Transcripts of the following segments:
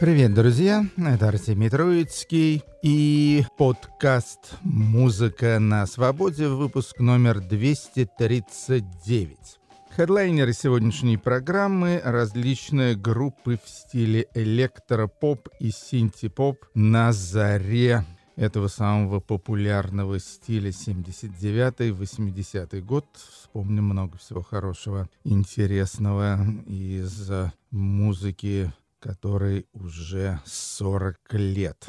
Привет, друзья! Это Артемий Троицкий и подкаст «Музыка на свободе», выпуск номер 239. Хедлайнеры сегодняшней программы — различные группы в стиле электропоп и синтепоп на заре этого самого популярного стиля 79-80 год. Вспомним много всего хорошего, интересного из музыки, которой уже 40 лет.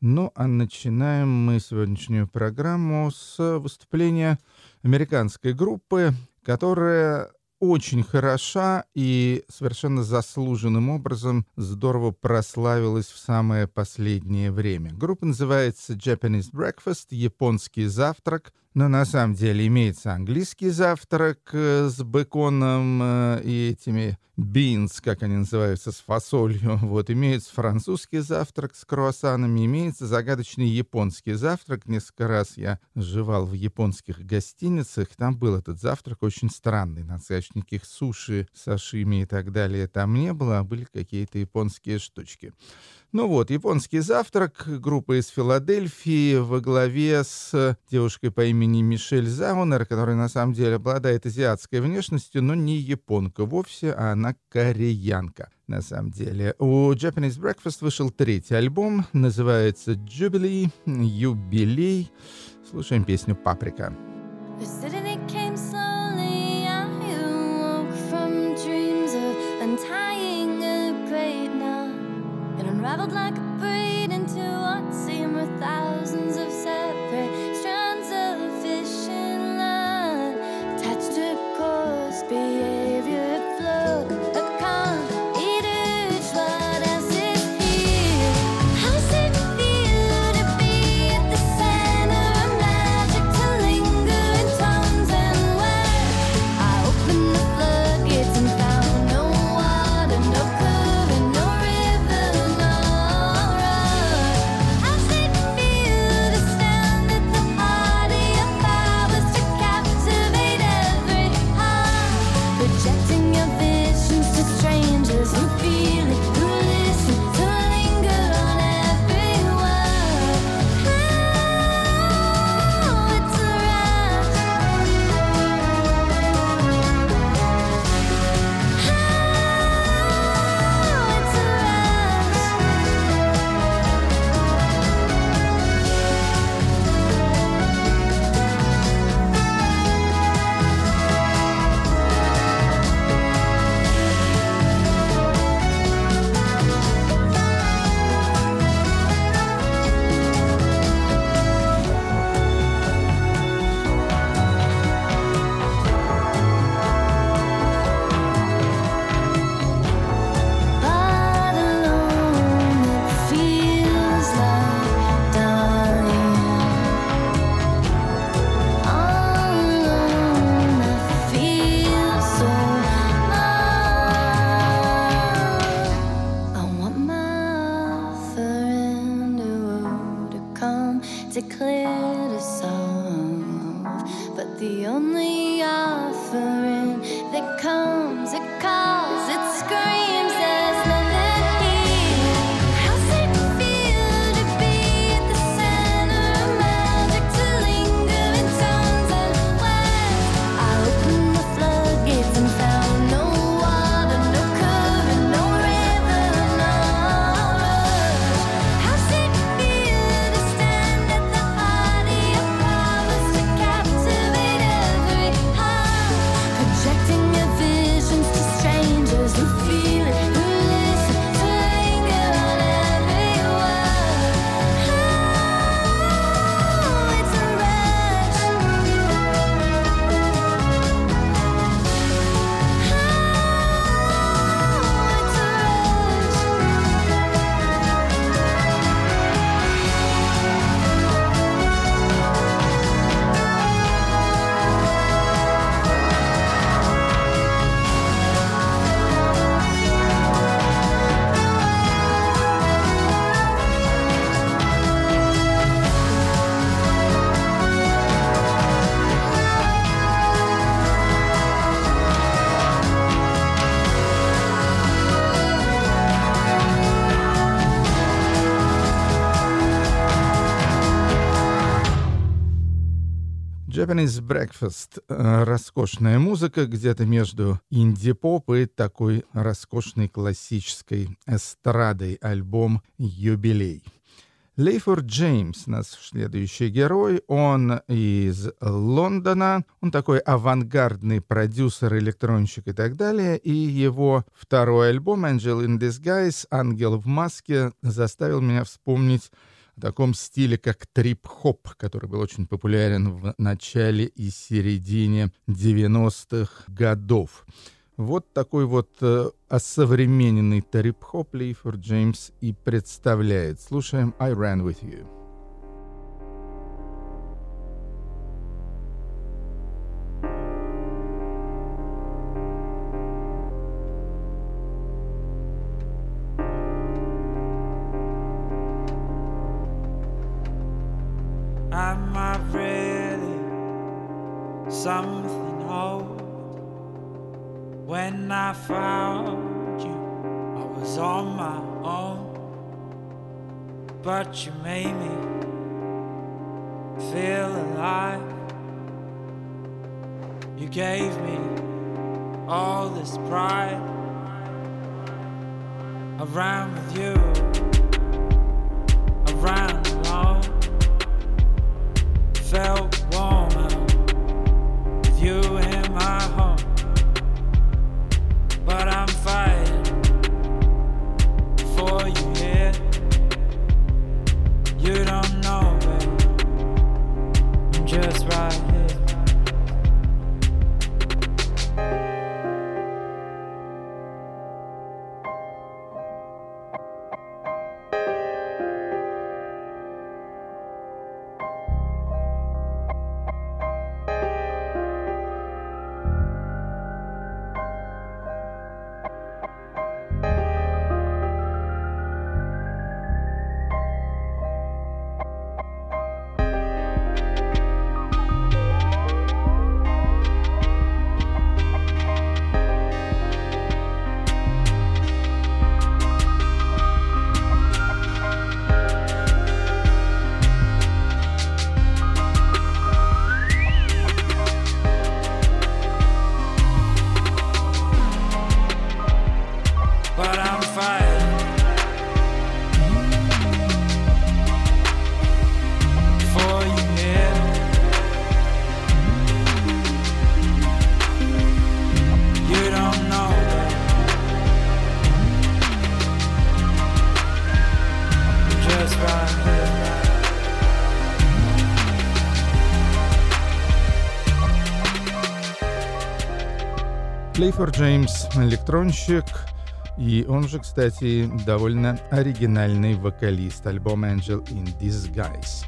Ну, а начинаем мы сегодняшнюю программу с выступления американской группы, которая очень хороша и совершенно заслуженным образом здорово прославилась в самое последнее время. Группа называется Japanese Breakfast, японский завтрак, но на самом деле имеется английский завтрак э, с беконом э, и этими beans, как они называются, с фасолью. Вот, имеется французский завтрак с круассанами, имеется загадочный японский завтрак. Несколько раз я жевал в японских гостиницах, там был этот завтрак очень странный. Надо сказать, никаких суши, сашими и так далее там не было, а были какие-то японские штучки. Ну вот, японский завтрак, группа из Филадельфии во главе с девушкой по имени Мишель Заунер, которая на самом деле обладает азиатской внешностью, но не японка вовсе, а она кореянка на самом деле. У Japanese Breakfast вышел третий альбом, называется Jubilee, юбилей. Слушаем песню «Паприка». unraveled Japanese Breakfast — роскошная музыка где-то между инди-поп и такой роскошной классической эстрадой альбом «Юбилей». Лейфорд Джеймс, наш следующий герой, он из Лондона, он такой авангардный продюсер, электронщик и так далее, и его второй альбом «Angel in Disguise» «Ангел в маске» заставил меня вспомнить о таком стиле, как трип-хоп, который был очень популярен в начале и середине 90-х годов. Вот такой вот э, осовремененный трип-хоп Лейфорд Джеймс и представляет. Слушаем «I Ran With You». now Клейфорд Джеймс — электронщик, и он же, кстати, довольно оригинальный вокалист альбома «Angel in Disguise».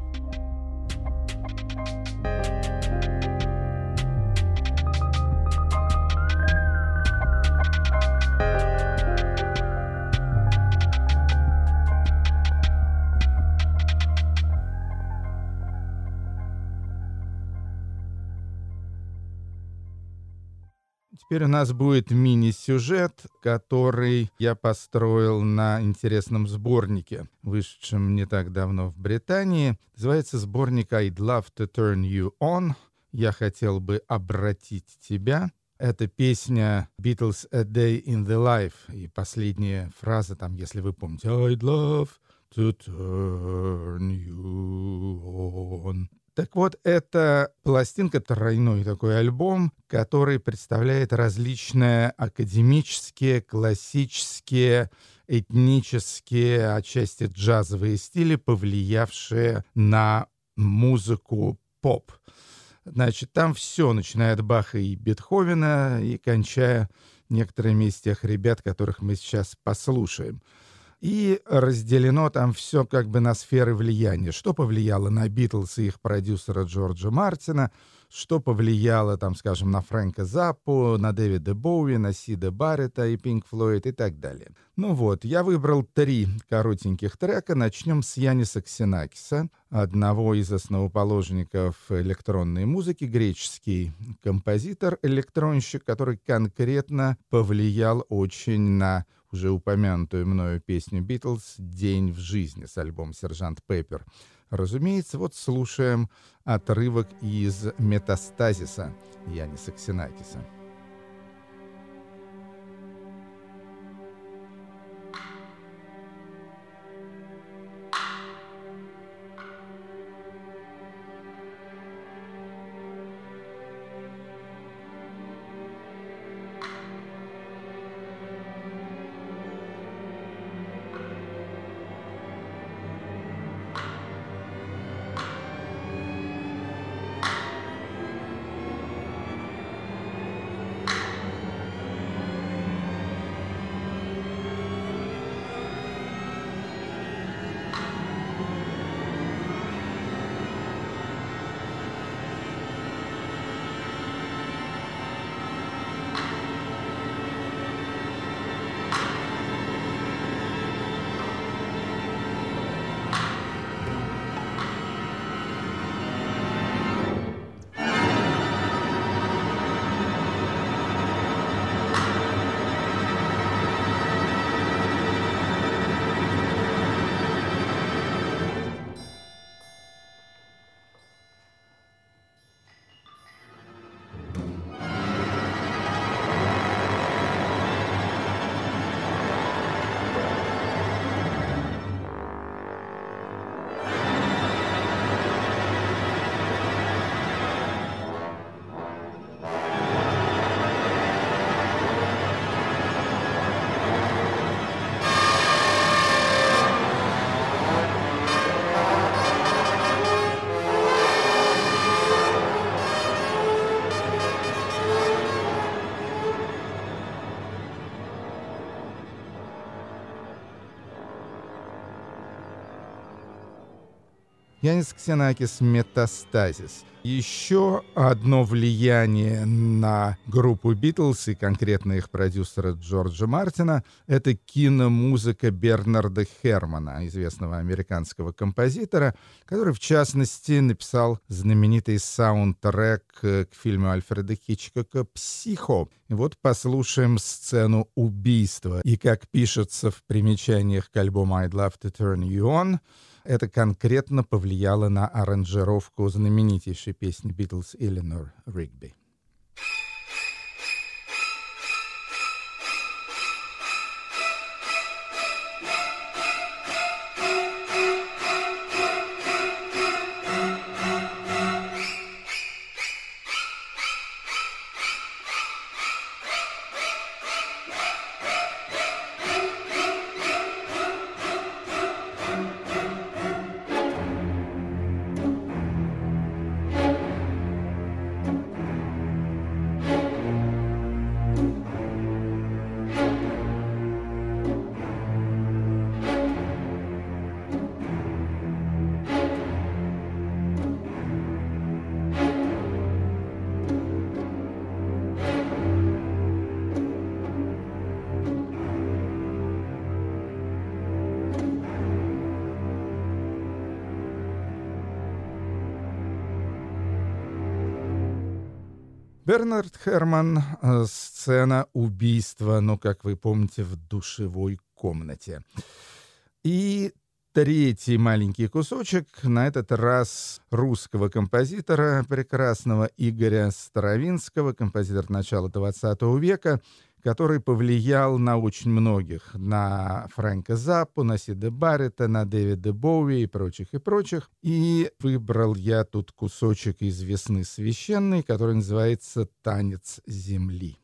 Теперь у нас будет мини-сюжет, который я построил на интересном сборнике, вышедшем не так давно в Британии. Называется сборник «I'd love to turn you on». «Я хотел бы обратить тебя». Это песня Beatles «A Day in the Life». И последняя фраза там, если вы помните, «I'd love to turn you on». Так вот, это пластинка, тройной такой альбом, который представляет различные академические, классические, этнические, отчасти джазовые стили, повлиявшие на музыку поп. Значит, там все, начиная от Баха и Бетховена и кончая некоторыми из тех ребят, которых мы сейчас послушаем. И разделено там все как бы на сферы влияния. Что повлияло на Битлз и их продюсера Джорджа Мартина, что повлияло, там, скажем, на Фрэнка Заппу, на Дэвида Боуи, на Сида Баррета и Пинк Флойд и так далее. Ну вот, я выбрал три коротеньких трека. Начнем с Яниса Ксенакиса, одного из основоположников электронной музыки, греческий композитор, электронщик, который конкретно повлиял очень на уже упомянутую мною песню «Битлз» «День в жизни» с альбома «Сержант Пеппер». Разумеется, вот слушаем отрывок из «Метастазиса» Яниса Ксенакиса. Янис Ксенакис «Метастазис». Еще одно влияние на группу «Битлз» и конкретно их продюсера Джорджа Мартина — это киномузыка Бернарда Хермана, известного американского композитора, который, в частности, написал знаменитый саундтрек к фильму Альфреда Хичкока «Психо». И вот послушаем сцену убийства. И, как пишется в примечаниях к альбому «I'd Love to Turn You On», это конкретно повлияло на аранжировку знаменитейшей песни Битлз Эленор Ригби. Бернард Херман, э, сцена убийства, ну, как вы помните, в душевой комнате. И третий маленький кусочек, на этот раз русского композитора, прекрасного Игоря Старовинского, композитор начала XX века, который повлиял на очень многих, на Фрэнка Заппу, на Сида Баррета, на Дэвида Боуи и прочих, и прочих. И выбрал я тут кусочек из «Весны священной», который называется «Танец земли».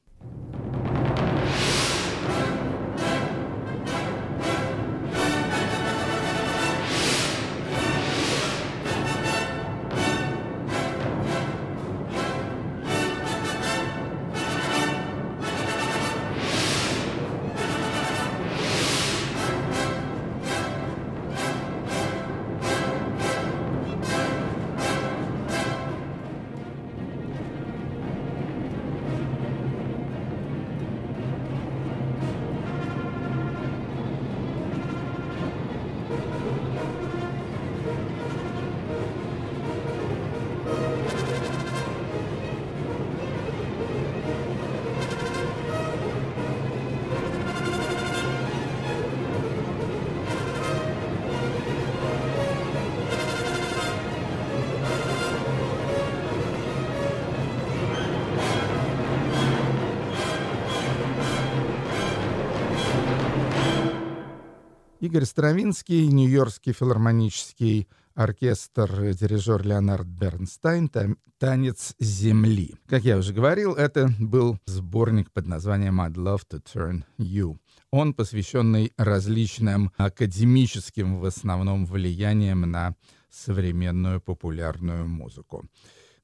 Игорь Стравинский, Нью-Йоркский филармонический оркестр, дирижер Леонард Бернстайн, «Танец земли». Как я уже говорил, это был сборник под названием «I'd love to turn you». Он посвященный различным академическим в основном влияниям на современную популярную музыку.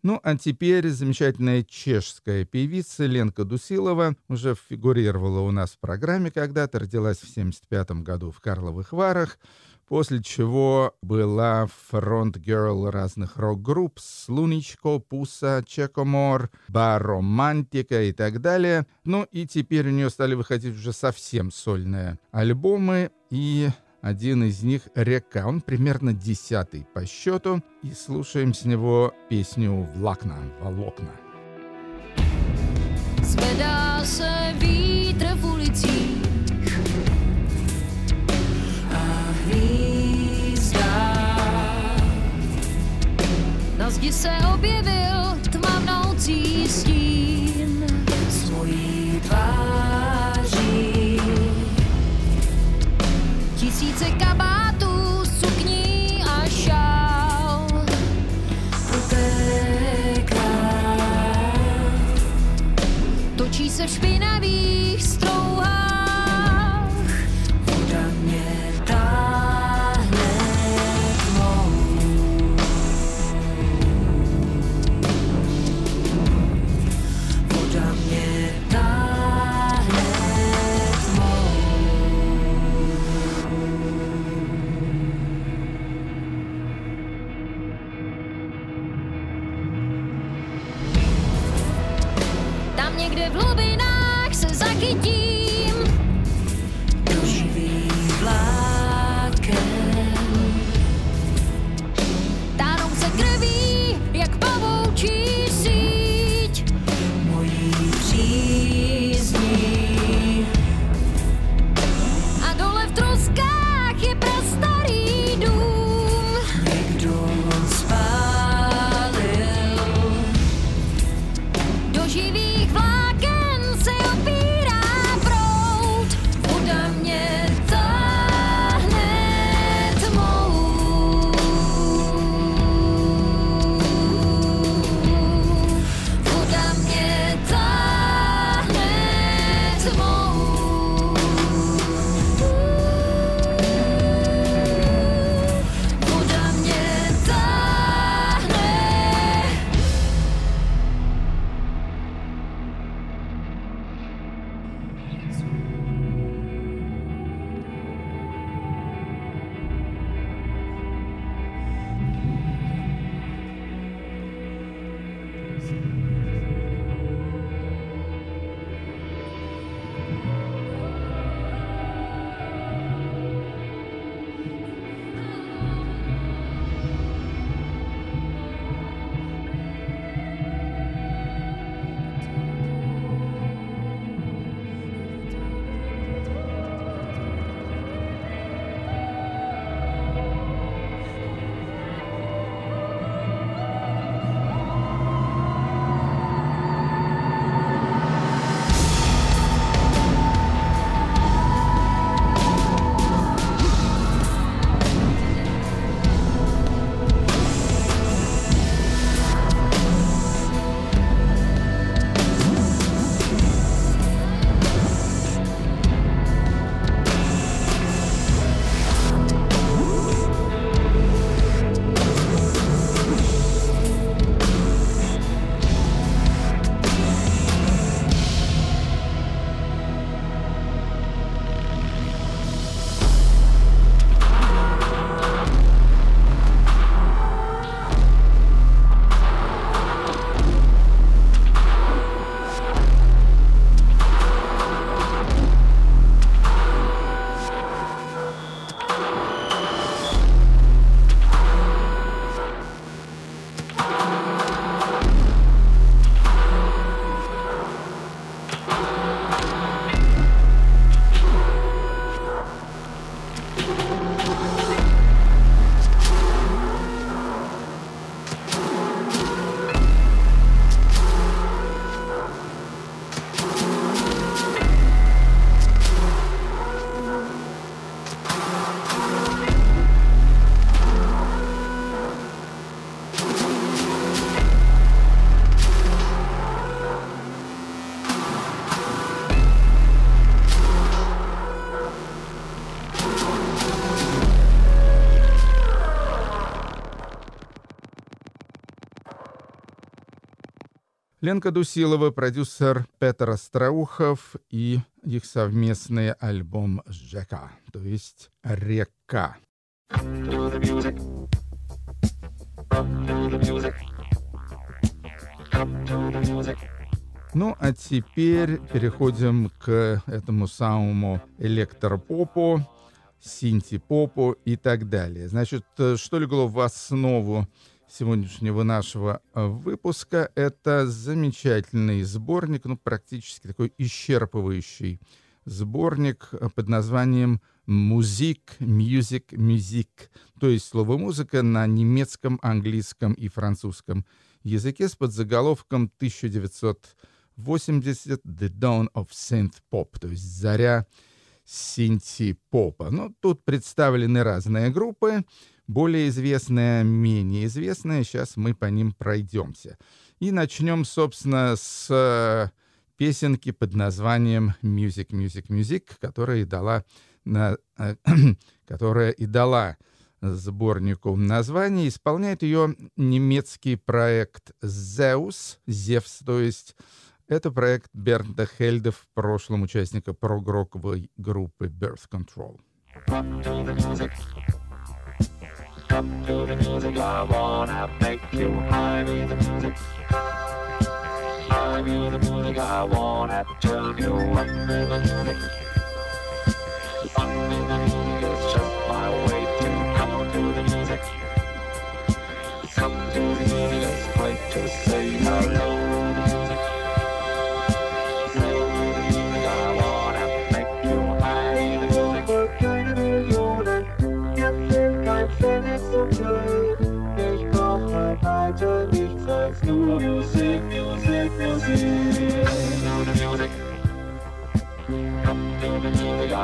Ну, а теперь замечательная чешская певица Ленка Дусилова уже фигурировала у нас в программе когда-то, родилась в 75 году в Карловых Варах, после чего была фронт-герл разных рок-групп Слуничко, Пуса, Чекомор, Баромантика и так далее. Ну и теперь у нее стали выходить уже совсем сольные альбомы, и один из них «Река». Он примерно десятый по счету. И слушаем с него песню «Влакна», «Волокна». Zvedá se vítr v ulicích a hvízdá. Na zdi se Take a bow. Ленка Дусилова, продюсер Петр Остроухов и их совместный альбом «Жека», то есть «Река». Ну, а теперь переходим к этому самому электропопу, синти-попу и так далее. Значит, что легло в основу сегодняшнего нашего э, выпуска. Это замечательный сборник, ну, практически такой исчерпывающий сборник э, под названием «Музик, Music, Music», то есть слово «музыка» на немецком, английском и французском языке с подзаголовком 1980 «The Dawn of Synth Pop», то есть «Заря синти-попа». Ну, тут представлены разные группы, более известная, менее известная. Сейчас мы по ним пройдемся. И начнем, собственно, с э, песенки под названием «Music, Music, Music», которая и дала, на, э, которая и дала сборнику название. Исполняет ее немецкий проект «Zeus», «Зевс», то есть это проект Бернта Хельда, в прошлом участника прогроковой группы Birth Control. Come to the music, I wanna make you high me the music. High the music, I wanna turn you up me the music. Up the music music.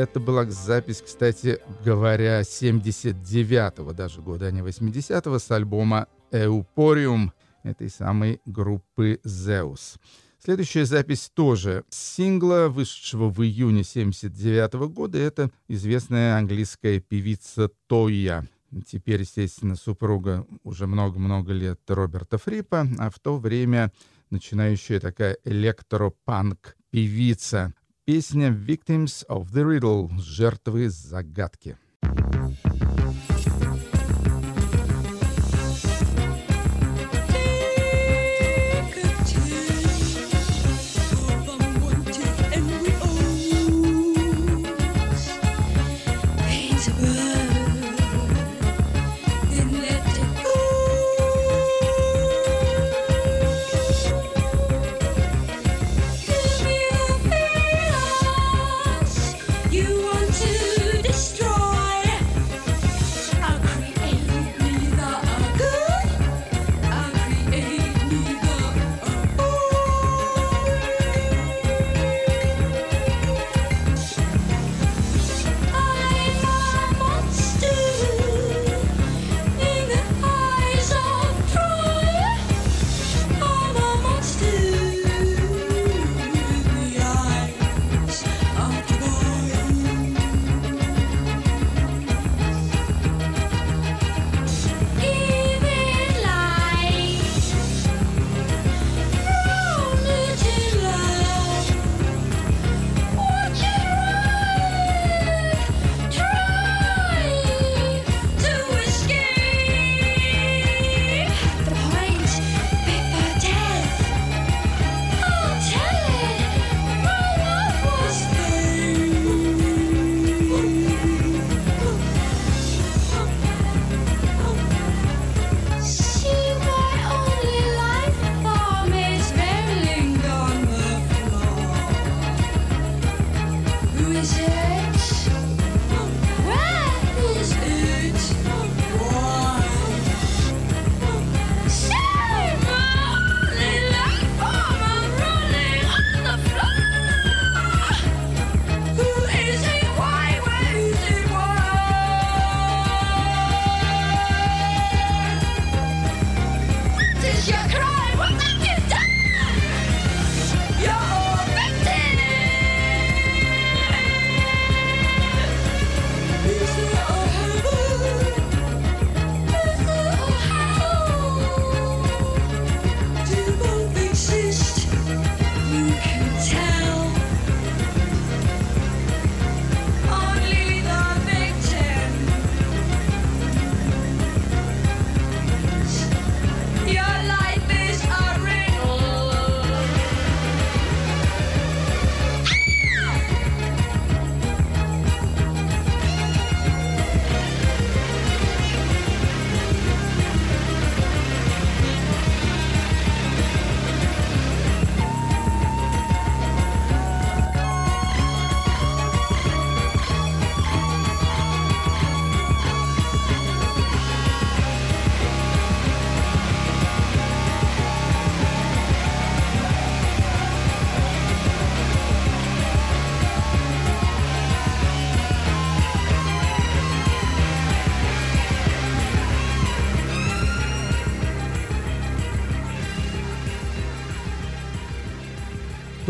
Это была запись, кстати говоря, 79-го даже года, а не 80-го, с альбома «Эупориум» этой самой группы «Zeus». Следующая запись тоже с сингла, вышедшего в июне 79 -го года. Это известная английская певица Тоя. Теперь, естественно, супруга уже много-много лет Роберта Фрипа, а в то время начинающая такая электропанк певица. Песня «Victims of the Riddle» — «Жертвы загадки».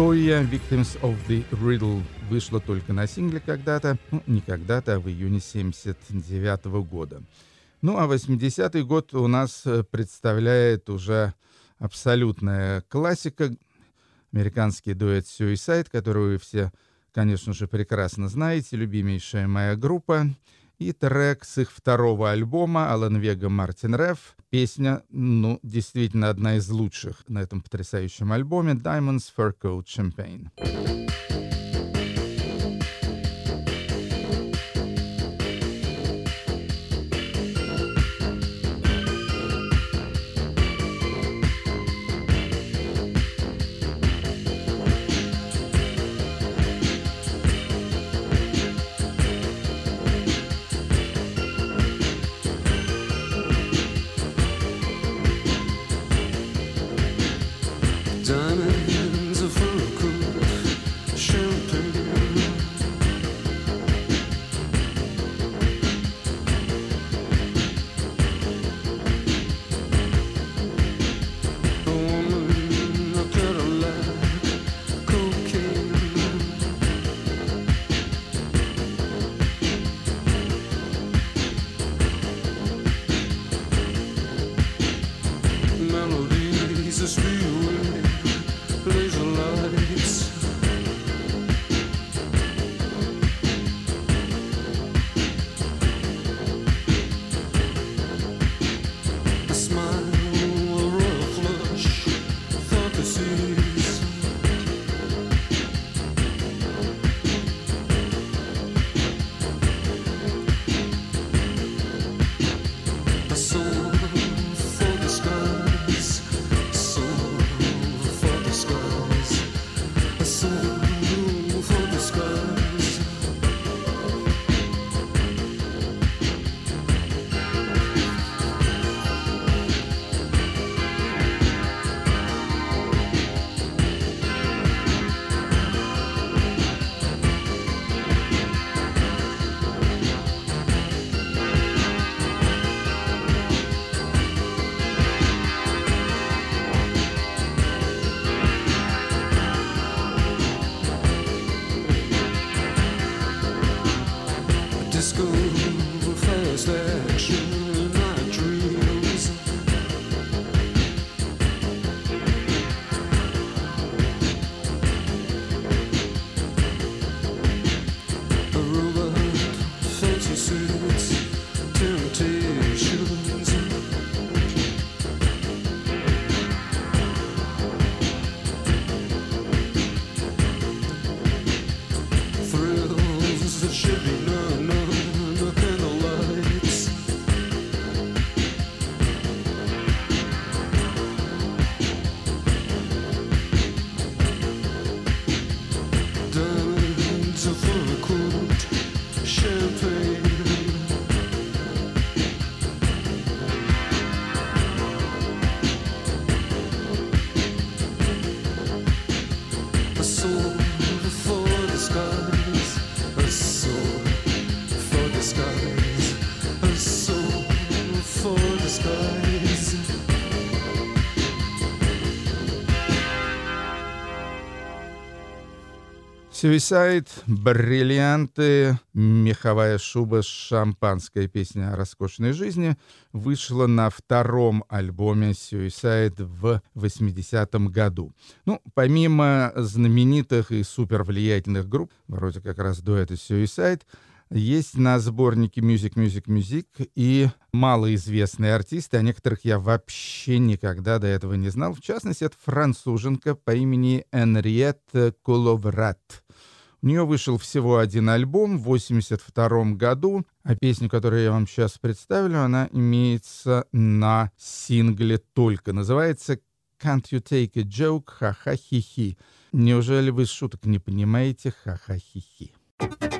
Toya Victims of the Riddle вышла только на сингле когда-то, ну, не когда-то, а в июне 79 года. Ну, а 80-й год у нас э, представляет уже абсолютная классика, американский дуэт Suicide, которую вы все, конечно же, прекрасно знаете, любимейшая моя группа — и трек с их второго альбома Алан Вега Мартин Реф. Песня, ну, действительно одна из лучших на этом потрясающем альбоме Diamonds Fur Coat Champagne. Suicide, бриллианты, меховая шуба с шампанской песня о роскошной жизни вышла на втором альбоме Suicide в 80-м году. Ну, помимо знаменитых и супервлиятельных групп, вроде как раз дуэта Suicide, есть на сборнике Music Music Music и малоизвестные артисты, о некоторых я вообще никогда до этого не знал. В частности, это француженка по имени Энриет Коловрат. У нее вышел всего один альбом в 1982 году, а песня, которую я вам сейчас представлю, она имеется на сингле только. Называется «Can't you take a joke? Ха-ха-хи-хи». Неужели вы шуток не понимаете? Ха-ха-хи-хи. thank you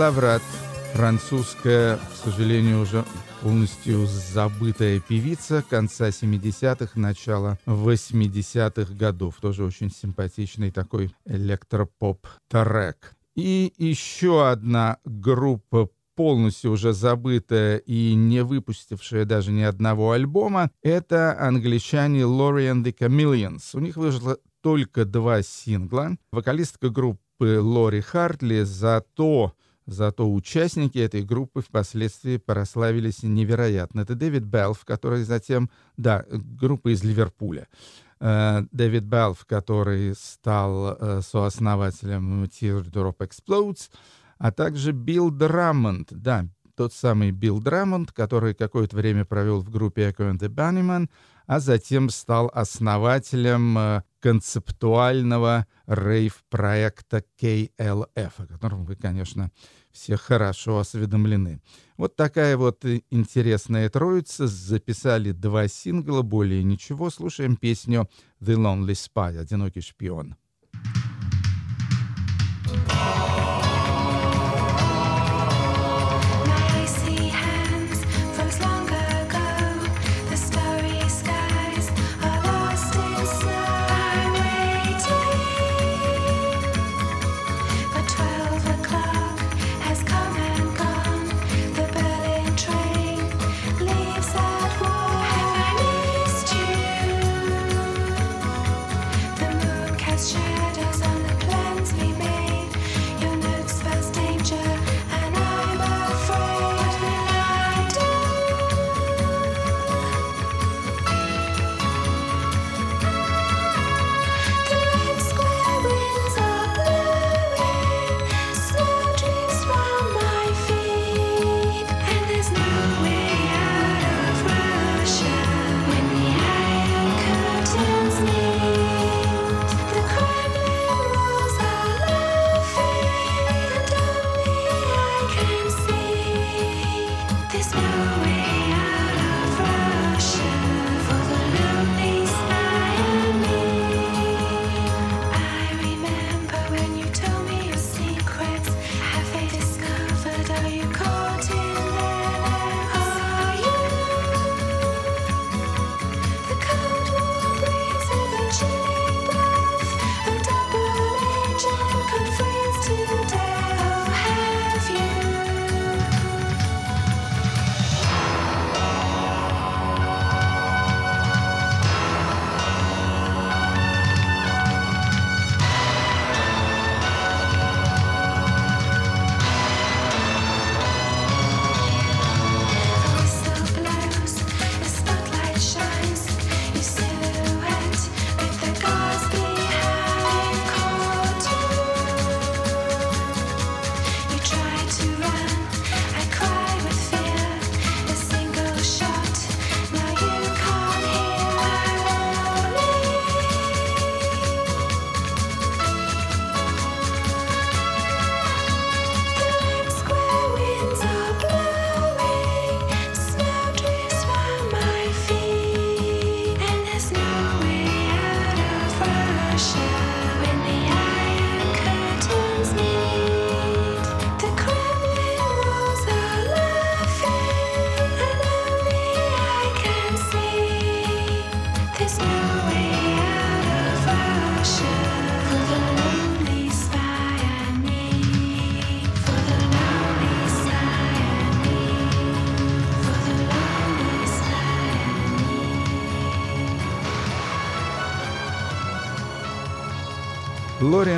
Лаврат, французская, к сожалению, уже полностью забытая певица конца 70-х, начала 80-х годов. Тоже очень симпатичный такой электропоп-трек. И еще одна группа полностью уже забытая и не выпустившая даже ни одного альбома, это англичане Лори and the Chameleons. У них вышло только два сингла. Вокалистка группы Лори Хартли зато Зато участники этой группы впоследствии прославились невероятно. Это Дэвид Белф, который затем... Да, группа из Ливерпуля. Э, Дэвид Белф, который стал э, сооснователем Teardrop Explodes, а также Билл Драмонд, да, тот самый Билл Драмонд, который какое-то время провел в группе Echo and the Bunnymen, а затем стал основателем э, концептуального рейв-проекта KLF, о котором вы, конечно, все хорошо осведомлены. Вот такая вот э, интересная троица. Записали два сингла, более ничего. Слушаем песню «The Lonely Spy» — «Одинокий шпион».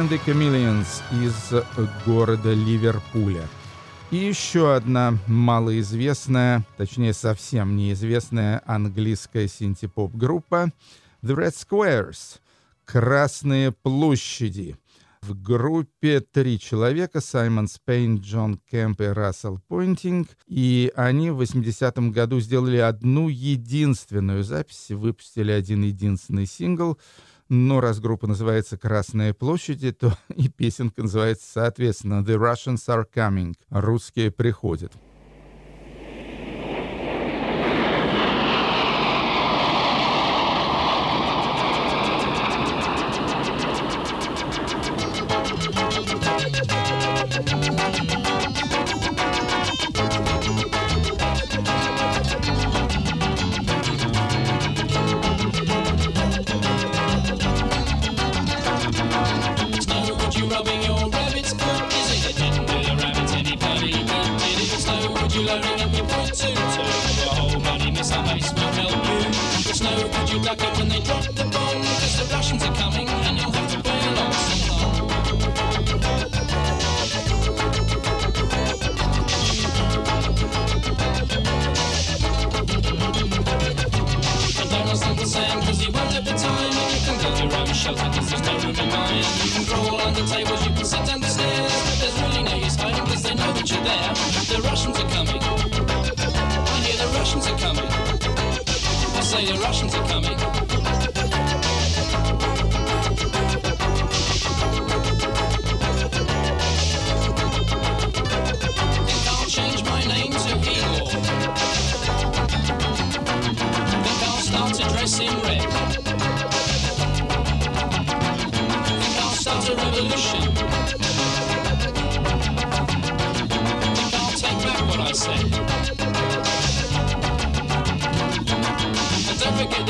And the Chameleons из города Ливерпуля. И еще одна малоизвестная, точнее совсем неизвестная английская синтепоп-группа The Red Squares — Красные площади. В группе три человека — Саймон Спейн, Джон Кэмп и Рассел Пойнтинг. И они в 80-м году сделали одну единственную запись, выпустили один единственный сингл — но раз группа называется «Красные площади», то и песенка называется, соответственно, «The Russians are coming» — «Русские приходят». Snow, when they drop the bomb? Because the Russians are coming and you'll have to play the time. You shelter cause there's no. You can crawl under tables, you can sit under stairs, but there's really no use hiding cause they know that you're there. The Russians are coming. Say the Russians are coming.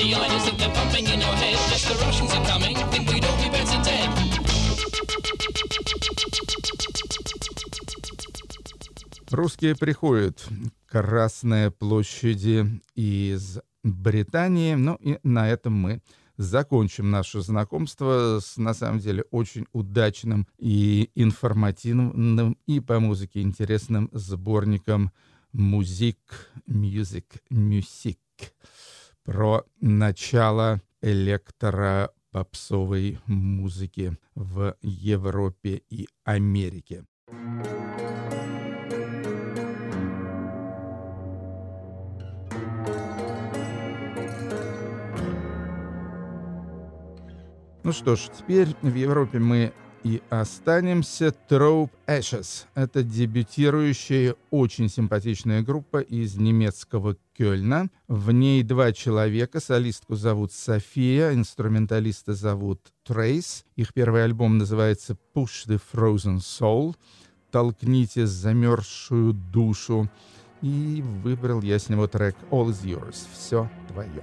The ideas that they're pumping in your head. Yes, the Russians are coming. Think we'd all be better dead. Русские приходят к площади из Британии. Ну и на этом мы закончим наше знакомство с, на самом деле, очень удачным и информативным и по музыке интересным сборником «Музик, Music, Music» про начало электропопсовой музыки в Европе и Америке. Ну что ж, теперь в Европе мы и останемся. Trope Ashes. Это дебютирующая, очень симпатичная группа из немецкого Кёльна. В ней два человека. Солистку зовут София, инструменталиста зовут Трейс. Их первый альбом называется Push the Frozen Soul. Толкните замерзшую душу. И выбрал я с него трек All is Yours. Все твое.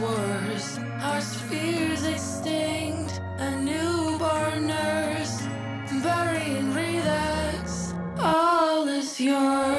Wars. Our spheres extinct, a newborn nurse, burying us. All is yours.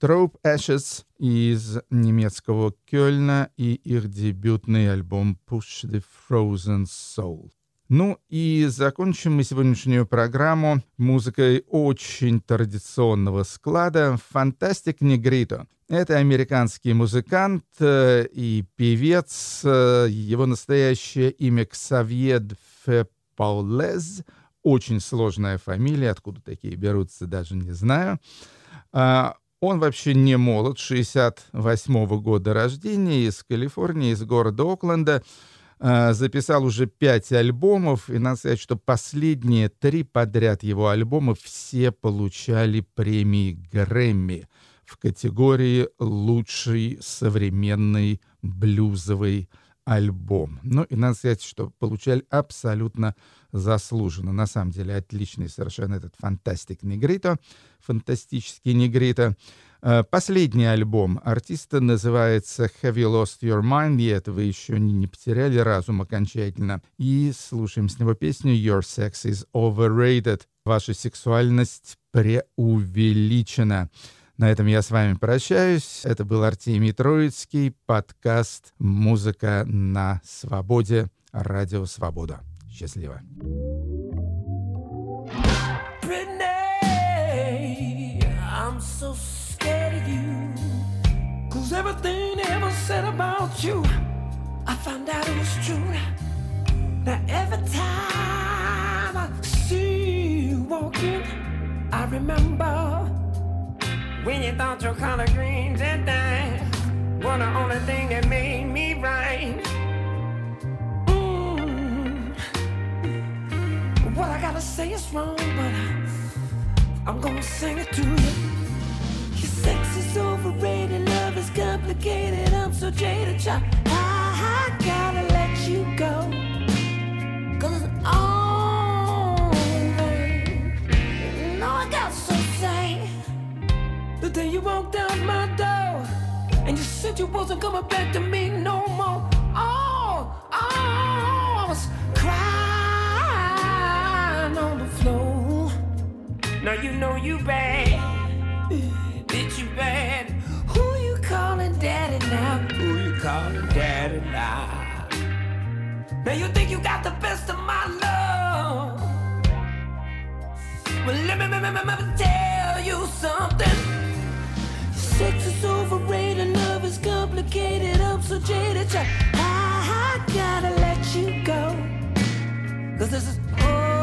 Trope Ashes из немецкого Кёльна и их дебютный альбом Push the Frozen Soul. Ну и закончим мы сегодняшнюю программу музыкой очень традиционного склада «Фантастик Негрито». Это американский музыкант э, и певец. э, Его настоящее имя Ксавье Фе Паулез. Очень сложная фамилия, откуда такие берутся, даже не знаю. А, Он вообще не молод, 68 года рождения, из Калифорнии, из города Окленда. А, Записал уже пять альбомов, и надо сказать, что последние три подряд его альбома все получали премии Грэмми в категории «Лучший современный блюзовый альбом». Ну и надо сказать, что получали абсолютно заслуженно. На самом деле отличный совершенно этот «Фантастик Негрито», «Фантастический Негрито». Э, Последний альбом артиста называется «Have you lost your mind yet?» Вы еще не, не потеряли разум окончательно. И слушаем с него песню «Your sex is overrated». Ваша сексуальность преувеличена. На этом я с вами прощаюсь. Это был Артемий Троицкий, подкаст «Музыка на свободе», радио «Свобода». Счастливо. Everything they ever said about you, I found out it was true. Now every time I see you walking, I remember when you thought your color greens and dying were the only thing that made me right. Mm. What I gotta say is wrong, but I'm gonna sing it to you. Your sex is overrated, love is complicated. I'm so jaded. I, I gotta let you go. Cause it's day you walked out my door, and you said you wasn't coming back to me no more. Oh, oh, I was crying on the floor. Now you know you bad. Bitch, you bad. Who you calling daddy now? Who you calling daddy now? Now you think you got the best of my love. Well, let me, let me, let me, let me tell you something. Sex is overrated, love is complicated. I'm so jaded, child. I, I gotta let you go. Cause this is all.